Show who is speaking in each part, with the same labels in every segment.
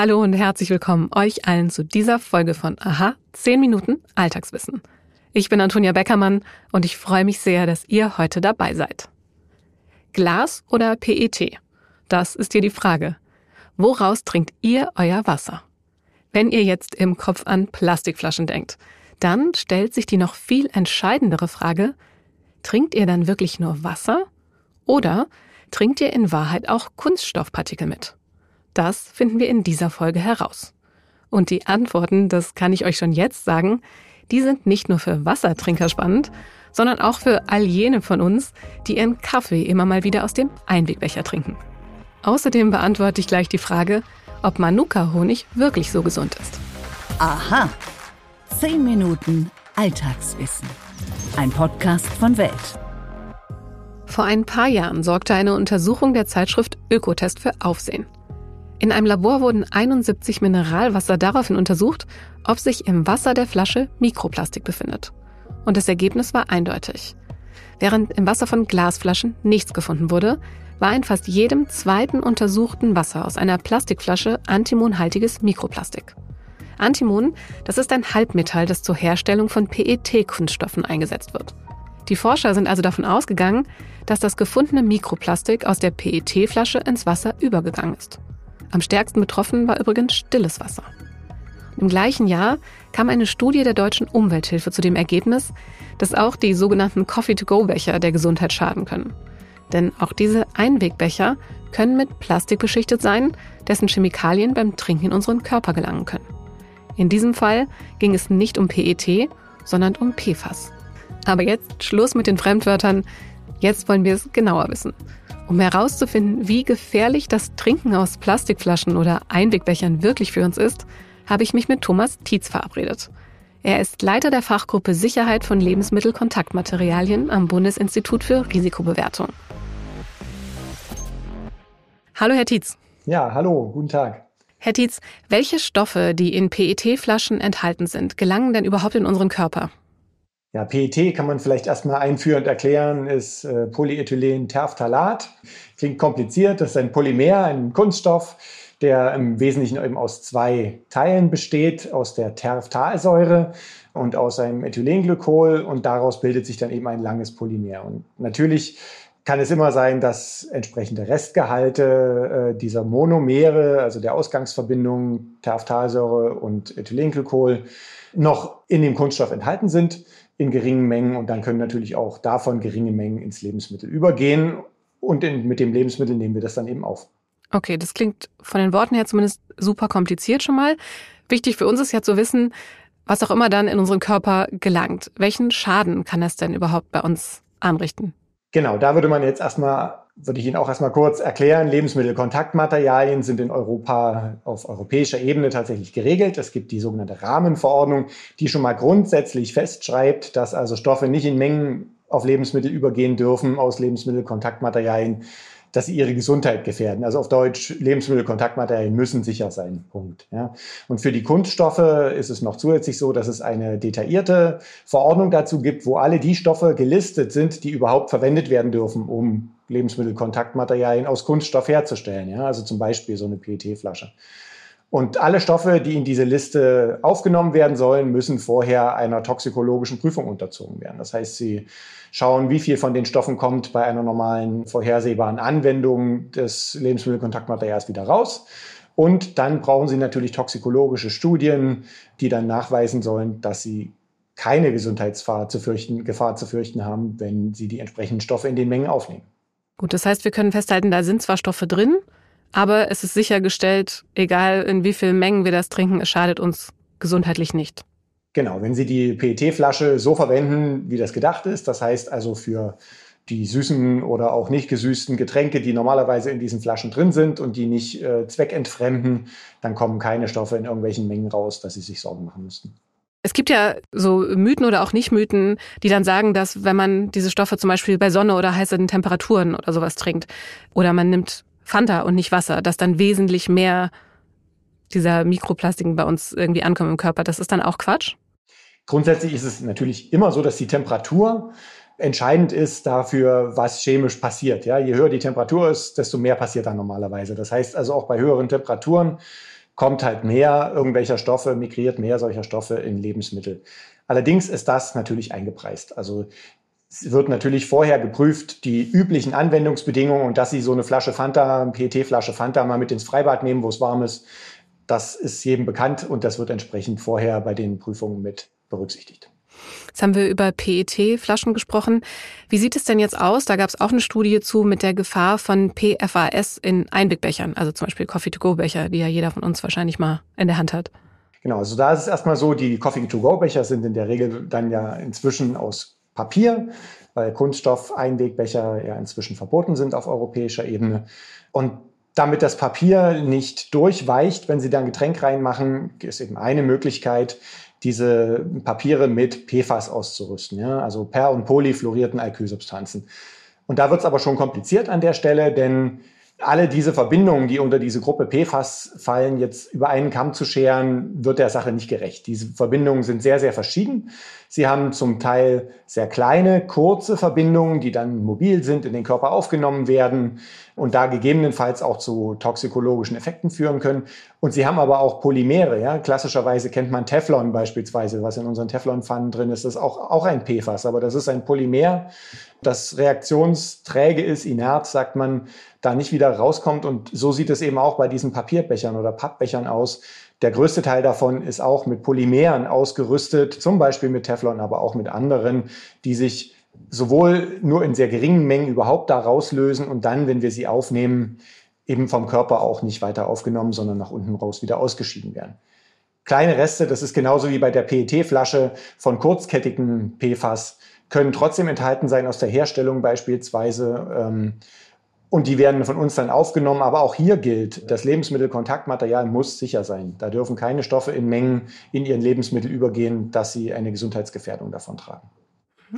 Speaker 1: Hallo und herzlich willkommen euch allen zu dieser Folge von Aha, 10 Minuten Alltagswissen. Ich bin Antonia Beckermann und ich freue mich sehr, dass ihr heute dabei seid. Glas oder PET? Das ist hier die Frage. Woraus trinkt ihr euer Wasser? Wenn ihr jetzt im Kopf an Plastikflaschen denkt, dann stellt sich die noch viel entscheidendere Frage, trinkt ihr dann wirklich nur Wasser oder trinkt ihr in Wahrheit auch Kunststoffpartikel mit? Das finden wir in dieser Folge heraus. Und die Antworten, das kann ich euch schon jetzt sagen, die sind nicht nur für Wassertrinker spannend, sondern auch für all jene von uns, die ihren Kaffee immer mal wieder aus dem Einwegbecher trinken. Außerdem beantworte ich gleich die Frage, ob Manuka-Honig wirklich so gesund ist.
Speaker 2: Aha. 10 Minuten Alltagswissen. Ein Podcast von Welt.
Speaker 1: Vor ein paar Jahren sorgte eine Untersuchung der Zeitschrift Ökotest für Aufsehen. In einem Labor wurden 71 Mineralwasser daraufhin untersucht, ob sich im Wasser der Flasche Mikroplastik befindet. Und das Ergebnis war eindeutig. Während im Wasser von Glasflaschen nichts gefunden wurde, war in fast jedem zweiten untersuchten Wasser aus einer Plastikflasche antimonhaltiges Mikroplastik. Antimon, das ist ein Halbmetall, das zur Herstellung von PET-Kunststoffen eingesetzt wird. Die Forscher sind also davon ausgegangen, dass das gefundene Mikroplastik aus der PET-Flasche ins Wasser übergegangen ist. Am stärksten betroffen war übrigens stilles Wasser. Im gleichen Jahr kam eine Studie der deutschen Umwelthilfe zu dem Ergebnis, dass auch die sogenannten Coffee-to-go-Becher der Gesundheit schaden können. Denn auch diese Einwegbecher können mit Plastik beschichtet sein, dessen Chemikalien beim Trinken in unseren Körper gelangen können. In diesem Fall ging es nicht um PET, sondern um PFAS. Aber jetzt Schluss mit den Fremdwörtern. Jetzt wollen wir es genauer wissen. Um herauszufinden, wie gefährlich das Trinken aus Plastikflaschen oder Einwegbechern wirklich für uns ist, habe ich mich mit Thomas Tietz verabredet. Er ist Leiter der Fachgruppe Sicherheit von Lebensmittelkontaktmaterialien am Bundesinstitut für Risikobewertung. Hallo, Herr Tietz.
Speaker 3: Ja, hallo, guten Tag.
Speaker 1: Herr Tietz, welche Stoffe, die in PET-Flaschen enthalten sind, gelangen denn überhaupt in unseren Körper?
Speaker 3: Ja, PET kann man vielleicht erstmal einführend erklären, ist äh, Polyethylen-Terphthalat. Klingt kompliziert, das ist ein Polymer, ein Kunststoff, der im Wesentlichen eben aus zwei Teilen besteht, aus der Terphthalsäure und aus einem Ethylenglykol und daraus bildet sich dann eben ein langes Polymer. Und natürlich kann es immer sein, dass entsprechende Restgehalte äh, dieser Monomere, also der Ausgangsverbindung Terphthalsäure und Ethylenglykol, noch in dem Kunststoff enthalten sind in geringen Mengen und dann können natürlich auch davon geringe Mengen ins Lebensmittel übergehen und in, mit dem Lebensmittel nehmen wir das dann eben auf.
Speaker 1: Okay, das klingt von den Worten her zumindest super kompliziert schon mal. Wichtig für uns ist ja zu wissen, was auch immer dann in unseren Körper gelangt. Welchen Schaden kann das denn überhaupt bei uns anrichten?
Speaker 3: Genau, da würde man jetzt erstmal würde ich Ihnen auch erstmal kurz erklären. Lebensmittelkontaktmaterialien sind in Europa auf europäischer Ebene tatsächlich geregelt. Es gibt die sogenannte Rahmenverordnung, die schon mal grundsätzlich festschreibt, dass also Stoffe nicht in Mengen auf Lebensmittel übergehen dürfen aus Lebensmittelkontaktmaterialien, dass sie ihre Gesundheit gefährden. Also auf Deutsch, Lebensmittelkontaktmaterialien müssen sicher sein. Punkt. Ja. Und für die Kunststoffe ist es noch zusätzlich so, dass es eine detaillierte Verordnung dazu gibt, wo alle die Stoffe gelistet sind, die überhaupt verwendet werden dürfen, um Lebensmittelkontaktmaterialien aus Kunststoff herzustellen. Ja. Also zum Beispiel so eine PET-Flasche. Und alle Stoffe, die in diese Liste aufgenommen werden sollen, müssen vorher einer toxikologischen Prüfung unterzogen werden. Das heißt, sie schauen, wie viel von den Stoffen kommt bei einer normalen vorhersehbaren Anwendung des Lebensmittelkontaktmaterials wieder raus. Und dann brauchen sie natürlich toxikologische Studien, die dann nachweisen sollen, dass sie keine Gesundheitsgefahr zu fürchten, Gefahr zu fürchten haben, wenn sie die entsprechenden Stoffe in den Mengen aufnehmen.
Speaker 1: Gut, das heißt, wir können festhalten, da sind zwar Stoffe drin, aber es ist sichergestellt, egal in wie vielen Mengen wir das trinken, es schadet uns gesundheitlich nicht.
Speaker 3: Genau, wenn Sie die PET-Flasche so verwenden, wie das gedacht ist, das heißt also für die süßen oder auch nicht gesüßten Getränke, die normalerweise in diesen Flaschen drin sind und die nicht äh, zweckentfremden, dann kommen keine Stoffe in irgendwelchen Mengen raus, dass Sie sich Sorgen machen müssten.
Speaker 1: Es gibt ja so Mythen oder auch Nicht-Mythen, die dann sagen, dass wenn man diese Stoffe zum Beispiel bei Sonne oder heißen Temperaturen oder sowas trinkt oder man nimmt Fanta und nicht Wasser, dass dann wesentlich mehr dieser Mikroplastiken bei uns irgendwie ankommen im Körper. Das ist dann auch Quatsch?
Speaker 3: Grundsätzlich ist es natürlich immer so, dass die Temperatur entscheidend ist dafür, was chemisch passiert. Ja, je höher die Temperatur ist, desto mehr passiert dann normalerweise. Das heißt also auch bei höheren Temperaturen kommt halt mehr irgendwelcher Stoffe, migriert mehr solcher Stoffe in Lebensmittel. Allerdings ist das natürlich eingepreist. Also es wird natürlich vorher geprüft, die üblichen Anwendungsbedingungen und dass Sie so eine Flasche Fanta, eine PET-Flasche Fanta mal mit ins Freibad nehmen, wo es warm ist, das ist jedem bekannt und das wird entsprechend vorher bei den Prüfungen mit berücksichtigt.
Speaker 1: Jetzt haben wir über PET-Flaschen gesprochen. Wie sieht es denn jetzt aus? Da gab es auch eine Studie zu mit der Gefahr von PFAS in Einwegbechern, also zum Beispiel Coffee-to-go-Becher, die ja jeder von uns wahrscheinlich mal in der Hand hat.
Speaker 3: Genau, also da ist es erstmal so, die Coffee-to-go-Becher sind in der Regel dann ja inzwischen aus Papier, weil Kunststoff-Einwegbecher ja inzwischen verboten sind auf europäischer Ebene. Und damit das Papier nicht durchweicht, wenn Sie dann Getränk reinmachen, ist eben eine Möglichkeit, diese Papiere mit PFAS auszurüsten, ja? also per- und polyfluorierten Alkylsubstanzen. Und da wird es aber schon kompliziert an der Stelle, denn alle diese Verbindungen, die unter diese Gruppe PFAS fallen, jetzt über einen Kamm zu scheren, wird der Sache nicht gerecht. Diese Verbindungen sind sehr, sehr verschieden. Sie haben zum Teil sehr kleine, kurze Verbindungen, die dann mobil sind, in den Körper aufgenommen werden und da gegebenenfalls auch zu toxikologischen Effekten führen können. Und sie haben aber auch Polymere. Ja? Klassischerweise kennt man Teflon beispielsweise, was in unseren Teflonpfannen drin ist. Das ist auch, auch ein PFAS, aber das ist ein Polymer, das reaktionsträge ist, inert, sagt man, da nicht wieder rauskommt. Und so sieht es eben auch bei diesen Papierbechern oder Pappbechern aus. Der größte Teil davon ist auch mit Polymeren ausgerüstet, zum Beispiel mit Teflon, aber auch mit anderen, die sich sowohl nur in sehr geringen Mengen überhaupt da rauslösen und dann, wenn wir sie aufnehmen, eben vom Körper auch nicht weiter aufgenommen, sondern nach unten raus wieder ausgeschieden werden. Kleine Reste, das ist genauso wie bei der PET-Flasche von kurzkettigen PFAS, können trotzdem enthalten sein aus der Herstellung beispielsweise. Ähm, und die werden von uns dann aufgenommen. Aber auch hier gilt, das Lebensmittelkontaktmaterial muss sicher sein. Da dürfen keine Stoffe in Mengen in ihren Lebensmittel übergehen, dass sie eine Gesundheitsgefährdung davon tragen.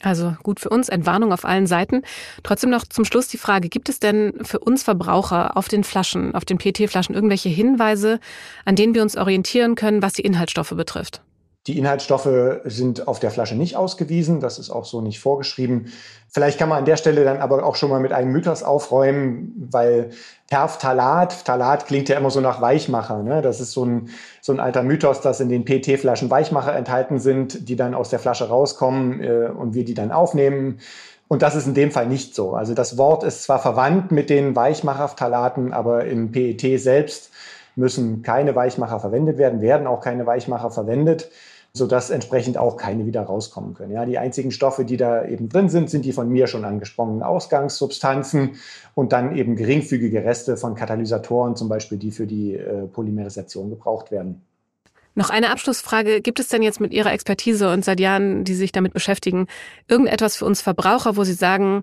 Speaker 1: Also gut für uns, Entwarnung auf allen Seiten. Trotzdem noch zum Schluss die Frage, gibt es denn für uns Verbraucher auf den Flaschen, auf den PET-Flaschen irgendwelche Hinweise, an denen wir uns orientieren können, was die Inhaltsstoffe betrifft?
Speaker 3: Die Inhaltsstoffe sind auf der Flasche nicht ausgewiesen, das ist auch so nicht vorgeschrieben. Vielleicht kann man an der Stelle dann aber auch schon mal mit einem Mythos aufräumen, weil Terftalat, Talat klingt ja immer so nach Weichmacher. Ne? Das ist so ein, so ein alter Mythos, dass in den PT-Flaschen Weichmacher enthalten sind, die dann aus der Flasche rauskommen äh, und wir die dann aufnehmen. Und das ist in dem Fall nicht so. Also das Wort ist zwar verwandt mit den Weichmacher-Ftalaten, aber im PET selbst müssen keine Weichmacher verwendet werden, werden auch keine Weichmacher verwendet sodass entsprechend auch keine wieder rauskommen können. Ja, die einzigen Stoffe, die da eben drin sind, sind die von mir schon angesprochenen Ausgangssubstanzen und dann eben geringfügige Reste von Katalysatoren, zum Beispiel die für die äh, Polymerisation gebraucht werden.
Speaker 1: Noch eine Abschlussfrage. Gibt es denn jetzt mit Ihrer Expertise und seit Jahren, die sich damit beschäftigen, irgendetwas für uns Verbraucher, wo Sie sagen,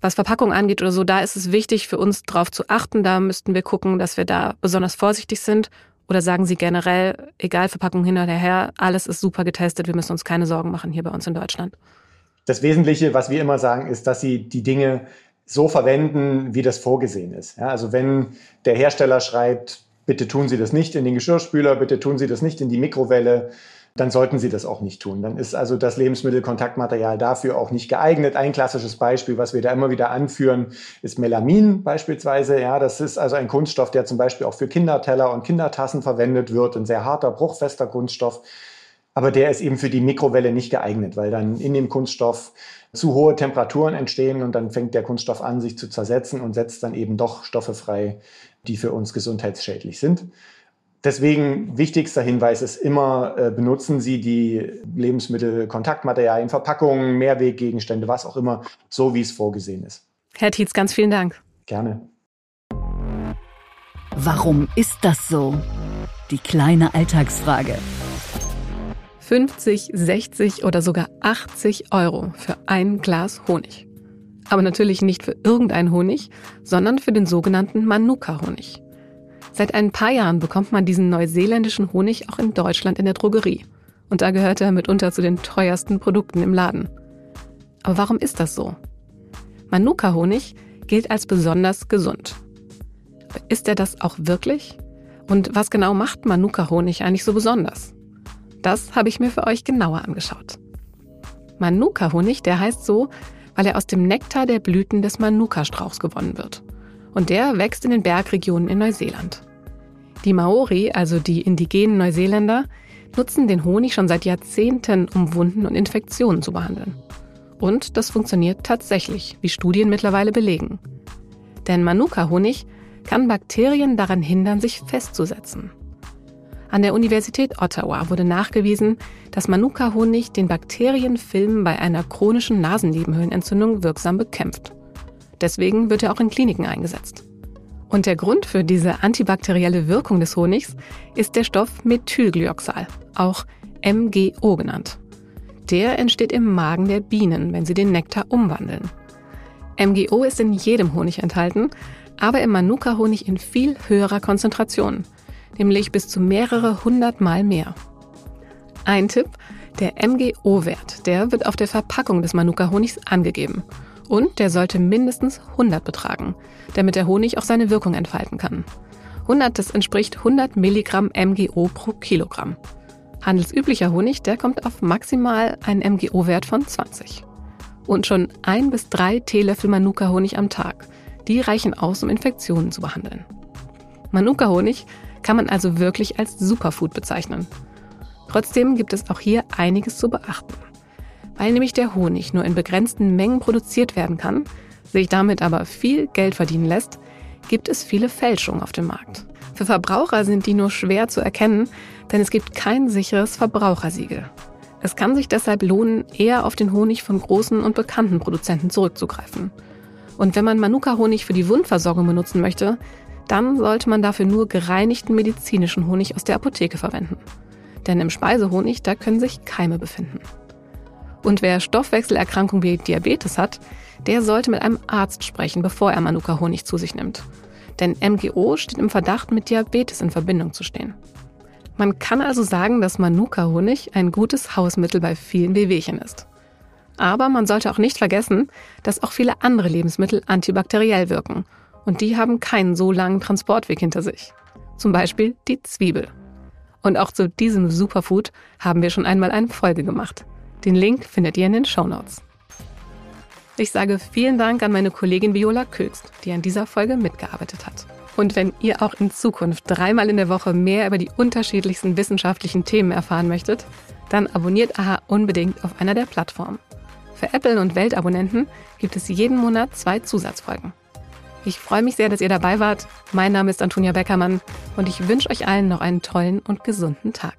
Speaker 1: was Verpackung angeht oder so, da ist es wichtig für uns darauf zu achten. Da müssten wir gucken, dass wir da besonders vorsichtig sind. Oder sagen Sie generell, egal Verpackung hin oder her, alles ist super getestet, wir müssen uns keine Sorgen machen hier bei uns in Deutschland?
Speaker 3: Das Wesentliche, was wir immer sagen, ist, dass Sie die Dinge so verwenden, wie das vorgesehen ist. Ja, also wenn der Hersteller schreibt, bitte tun Sie das nicht in den Geschirrspüler, bitte tun Sie das nicht in die Mikrowelle, dann sollten Sie das auch nicht tun. Dann ist also das Lebensmittelkontaktmaterial dafür auch nicht geeignet. Ein klassisches Beispiel, was wir da immer wieder anführen, ist Melamin beispielsweise. Ja, das ist also ein Kunststoff, der zum Beispiel auch für Kinderteller und Kindertassen verwendet wird. Ein sehr harter, bruchfester Kunststoff. Aber der ist eben für die Mikrowelle nicht geeignet, weil dann in dem Kunststoff zu hohe Temperaturen entstehen und dann fängt der Kunststoff an, sich zu zersetzen und setzt dann eben doch Stoffe frei, die für uns gesundheitsschädlich sind. Deswegen wichtigster Hinweis ist immer, äh, benutzen Sie die Lebensmittel, Kontaktmaterialien, Verpackungen, Mehrweggegenstände, was auch immer, so wie es vorgesehen ist.
Speaker 1: Herr Tietz, ganz vielen Dank.
Speaker 3: Gerne.
Speaker 2: Warum ist das so? Die kleine Alltagsfrage.
Speaker 1: 50, 60 oder sogar 80 Euro für ein Glas Honig. Aber natürlich nicht für irgendein Honig, sondern für den sogenannten Manuka-Honig. Seit ein paar Jahren bekommt man diesen neuseeländischen Honig auch in Deutschland in der Drogerie. Und da gehört er mitunter zu den teuersten Produkten im Laden. Aber warum ist das so? Manuka-Honig gilt als besonders gesund. Ist er das auch wirklich? Und was genau macht Manuka-Honig eigentlich so besonders? Das habe ich mir für euch genauer angeschaut. Manuka-Honig, der heißt so, weil er aus dem Nektar der Blüten des Manuka-Strauchs gewonnen wird und der wächst in den Bergregionen in Neuseeland. Die Maori, also die indigenen Neuseeländer, nutzen den Honig schon seit Jahrzehnten, um Wunden und Infektionen zu behandeln. Und das funktioniert tatsächlich, wie Studien mittlerweile belegen. Denn Manuka-Honig kann Bakterien daran hindern, sich festzusetzen. An der Universität Ottawa wurde nachgewiesen, dass Manuka-Honig den Bakterienfilm bei einer chronischen Nasennebenhöhlenentzündung wirksam bekämpft. Deswegen wird er auch in Kliniken eingesetzt. Und der Grund für diese antibakterielle Wirkung des Honigs ist der Stoff Methylglyoxal, auch MGO genannt. Der entsteht im Magen der Bienen, wenn sie den Nektar umwandeln. MGO ist in jedem Honig enthalten, aber im Manuka-Honig in viel höherer Konzentration, nämlich bis zu mehrere hundert Mal mehr. Ein Tipp, der MGO-Wert, der wird auf der Verpackung des Manuka-Honigs angegeben und der sollte mindestens 100 betragen, damit der Honig auch seine Wirkung entfalten kann. 100, das entspricht 100 Milligramm MGO pro Kilogramm. Handelsüblicher Honig, der kommt auf maximal einen MGO-Wert von 20. Und schon ein bis drei Teelöffel Manuka-Honig am Tag. Die reichen aus, um Infektionen zu behandeln. Manuka-Honig kann man also wirklich als Superfood bezeichnen. Trotzdem gibt es auch hier einiges zu beachten. Weil nämlich der Honig nur in begrenzten Mengen produziert werden kann, sich damit aber viel Geld verdienen lässt, gibt es viele Fälschungen auf dem Markt. Für Verbraucher sind die nur schwer zu erkennen, denn es gibt kein sicheres Verbrauchersiegel. Es kann sich deshalb lohnen, eher auf den Honig von großen und bekannten Produzenten zurückzugreifen. Und wenn man Manuka-Honig für die Wundversorgung benutzen möchte, dann sollte man dafür nur gereinigten medizinischen Honig aus der Apotheke verwenden. Denn im Speisehonig, da können sich Keime befinden. Und wer Stoffwechselerkrankungen wie Diabetes hat, der sollte mit einem Arzt sprechen, bevor er Manuka-Honig zu sich nimmt. Denn MGO steht im Verdacht, mit Diabetes in Verbindung zu stehen. Man kann also sagen, dass Manuka-Honig ein gutes Hausmittel bei vielen Wehwehchen ist. Aber man sollte auch nicht vergessen, dass auch viele andere Lebensmittel antibakteriell wirken. Und die haben keinen so langen Transportweg hinter sich. Zum Beispiel die Zwiebel. Und auch zu diesem Superfood haben wir schon einmal eine Folge gemacht. Den Link findet ihr in den Show Notes. Ich sage vielen Dank an meine Kollegin Viola Kögst, die an dieser Folge mitgearbeitet hat. Und wenn ihr auch in Zukunft dreimal in der Woche mehr über die unterschiedlichsten wissenschaftlichen Themen erfahren möchtet, dann abonniert AHA unbedingt auf einer der Plattformen. Für Apple und Weltabonnenten gibt es jeden Monat zwei Zusatzfolgen. Ich freue mich sehr, dass ihr dabei wart. Mein Name ist Antonia Beckermann und ich wünsche euch allen noch einen tollen und gesunden Tag.